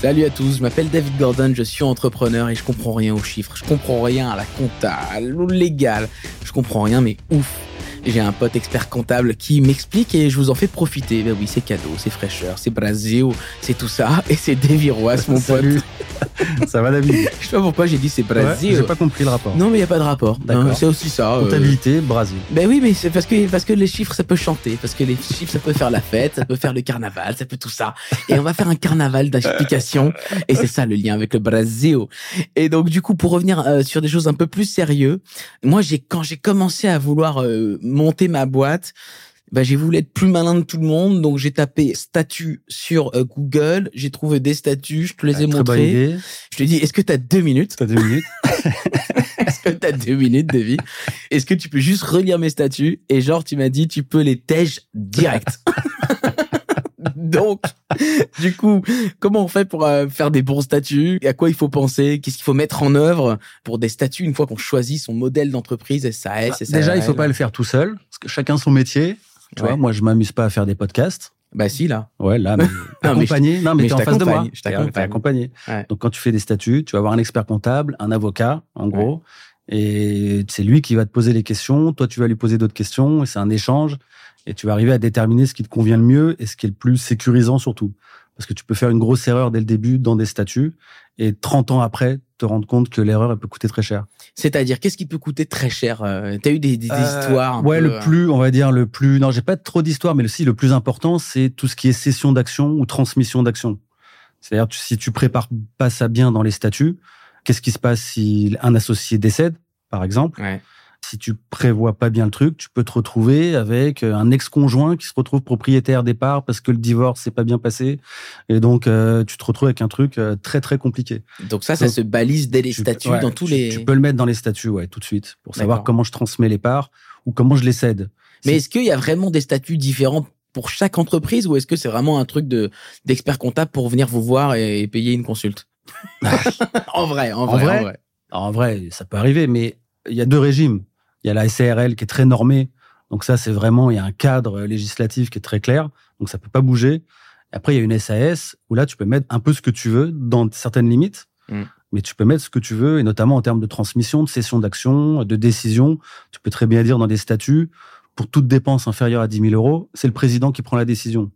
Salut à tous, je m'appelle David Gordon, je suis entrepreneur et je comprends rien aux chiffres, je comprends rien à la compta, au légal, je comprends rien mais ouf. J'ai un pote expert comptable qui m'explique et je vous en fais profiter. Ben oui, c'est cadeau, c'est fraîcheur, c'est Brasil, c'est tout ça. Et c'est Davy Roas, mon pote. ça va, David Je sais pas pourquoi j'ai dit c'est Brasil. j'ai pas compris le rapport. Non, mais il n'y a pas de rapport. C'est aussi ça. Euh. Comptabilité, Brasil. Ben oui, mais c'est parce que, parce que les chiffres, ça peut chanter. Parce que les chiffres, ça peut faire la fête, ça peut faire le carnaval, ça peut tout ça. Et on va faire un carnaval d'explications. Et c'est ça le lien avec le Brasil. Et donc, du coup, pour revenir euh, sur des choses un peu plus sérieux, moi, j'ai quand j'ai commencé à vouloir euh, monter ma boîte, bah, j'ai voulu être plus malin de tout le monde, donc j'ai tapé statut sur euh, Google, j'ai trouvé des statuts, je te les ai montrés. Je te dis, est-ce que tu as deux minutes? T'as deux minutes. Est-ce que tu as deux minutes, Davy? Est-ce que tu peux juste relire mes statuts? Et genre, tu m'as dit, tu peux les tèges direct. Donc, du coup, comment on fait pour euh, faire des bons statuts? À quoi il faut penser? Qu'est-ce qu'il faut mettre en œuvre pour des statuts une fois qu'on choisit son modèle d'entreprise SAS, bah, Déjà, il faut pas le faire tout seul, parce que chacun son métier. Tu vois, moi, je m'amuse pas à faire des podcasts. Bah si là. Ouais là. Mais accompagné. non mais, t'es en face de moi. Je t'accompagne. accompagné. Donc quand tu fais des statuts, tu vas avoir un expert comptable, un avocat, en gros, et c'est lui qui va te poser les questions. Toi, tu vas lui poser d'autres questions. Et c'est un échange et tu vas arriver à déterminer ce qui te convient le mieux et ce qui est le plus sécurisant surtout. Parce que tu peux faire une grosse erreur dès le début dans des statuts et 30 ans après te rendre compte que l'erreur elle peut coûter très cher. C'est-à-dire qu'est-ce qui peut coûter très cher euh, T'as eu des, des, euh, histoires Ouais, le euh, plus, on va dire le plus. Non, j'ai pas trop d'histoires, mais aussi le plus important, c'est tout ce qui est cession d'action ou transmission d'action. C'est-à-dire si tu prépares pas ça bien dans les statuts, qu'est-ce qui se passe si un associé décède, par exemple ouais si tu prévois pas bien le truc, tu peux te retrouver avec euh, un ex-conjoint qui se retrouve propriétaire des parts parce que le divorce s'est pas bien passé. Et donc, euh, tu te retrouves avec un truc euh, très, très compliqué. Donc ça, ça se balise dès les statuts dans tous les... Tu peux le mettre dans les statuts, ouais, tout de suite, pour savoir comment je transmets les parts ou comment je les cède. Mais est-ce qu'il y a vraiment des statuts différents pour chaque entreprise ou est-ce que c'est vraiment un truc de d'expert comptable pour venir vous voir et, payer une consulte? en vrai, en vrai, en vrai. En vrai, ça peut arriver, mais il y a deux régimes. Il y a la SARL qui est très normée. Donc ça, c'est vraiment, il y a un cadre législatif qui est très clair. Donc ça peut pas bouger. Après, il y a une SAS où là, tu peux mettre un peu ce que tu veux dans certaines limites. Mm. Mais tu peux mettre ce que tu veux, et notamment en termes de transmission, de cession d'action, de décision. Tu peux très bien dire dans des statuts, pour toute dépense inférieure à 10 000 euros, c'est le président qui prend la décision.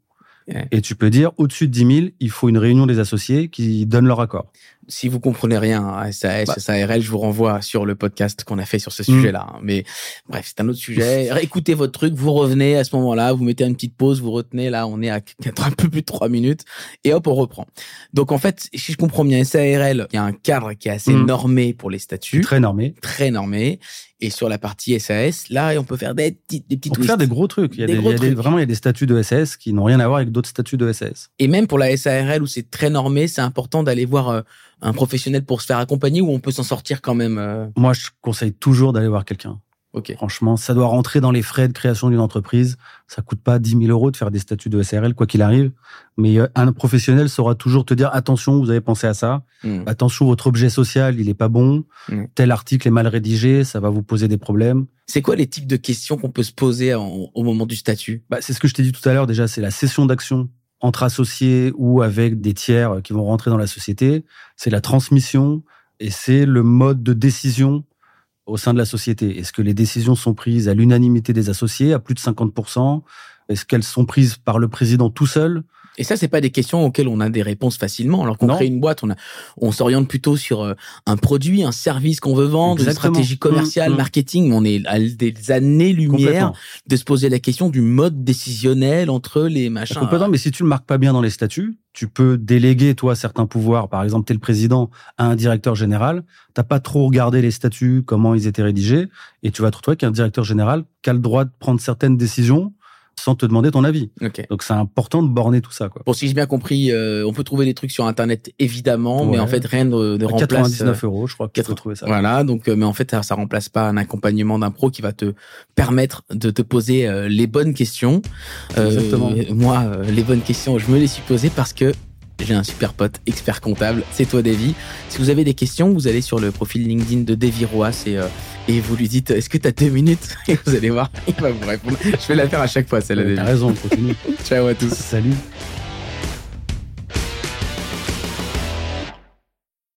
Et tu peux dire, au-dessus de 10 000, il faut une réunion des associés qui donnent leur accord si vous comprenez rien à SAS, bah. SARL, je vous renvoie sur le podcast qu'on a fait sur ce sujet-là. Hein. Mais bref, c'est un autre sujet. Écoutez votre truc, vous revenez à ce moment-là, vous mettez une petite pause, vous retenez. Là, on est à un peu plus de trois minutes et hop, on reprend. Donc en fait, si je comprends bien, SARL, il y a un cadre qui est assez mm. normé pour les statuts. Très normé. Très normé. Et sur la partie SAS, là, on peut faire des petits, des petits On peut faire des gros trucs. Il y a, des, vraiment, il y a des statuts de SAS qui n'ont rien à voir avec d'autres statuts de SAS. Et même pour la SARL où c'est très normé, c'est important d'aller voir euh, un professionnel pour se faire accompagner ou on peut s'en sortir quand même euh Moi, je conseille toujours d'aller voir quelqu'un. Ok. Franchement, ça doit rentrer dans les frais de création d'une entreprise. Ça coûte pas 10 000 euros de faire des statuts de SRL, quoi qu'il arrive. Mais euh, un professionnel saura toujours te dire attention, vous avez pensé à ça. Hmm. Attention, votre objet social, il est pas bon. Hmm. Tel article est mal rédigé, ça va vous poser des problèmes. C'est quoi les types de questions qu'on peut se poser au moment du statut? Bah, C'est ce que je t'ai dit tout à l'heure. Déjà, c'est la cession d'action entre associés ou avec des tiers qui vont rentrer dans la société, c'est la transmission et c'est le mode de décision au sein de la société. Est-ce que les décisions sont prises à l'unanimité des associés, à plus de 50% Est-ce qu'elles sont prises par le président tout seul? Et ça, c'est pas des questions auxquelles on a des réponses facilement. Alors qu'on crée une boîte, on, a, on s'oriente plutôt sur euh, un produit, un service qu'on veut vendre, une stratégie commerciale, mmh, mmh. marketing. On est à des années-lumière de se poser la question du mode décisionnel entre les machins. Complètement, mais si tu le marques pas bien dans les statuts, tu peux déléguer, toi, certains pouvoirs. Par exemple, tu es le président à un directeur général. T'as pas trop regardé les statuts, comment ils étaient rédigés. Et tu vas te retrouver avec un directeur général qui a le droit de prendre certaines décisions sans te demander ton avis. Donc c'est important de borner tout ça. Quoi. Bon, si j'ai bien compris, euh, on peut trouver des trucs sur Internet évidemment, mais en fait rien ne, ne remplace. 99 euros, je crois. Que trouver ça. Voilà, donc euh, mais en fait ça, ça remplace pas un accompagnement d'un pro qui va te permettre de te poser euh, les bonnes questions. Exactement. Moi, les bonnes questions, je me les suis posées parce que j'ai un super pote, expert comptable, c'est toi Davy. Si vous avez des questions, vous allez sur le profil LinkedIn de Davy Roy et, euh, et vous lui dites est-ce que tu as deux minutes Et vous allez voir, il va vous répondre. Je vais la faire à chaque fois, celle-là. T'as raison, continue. Ciao à tous. Salut.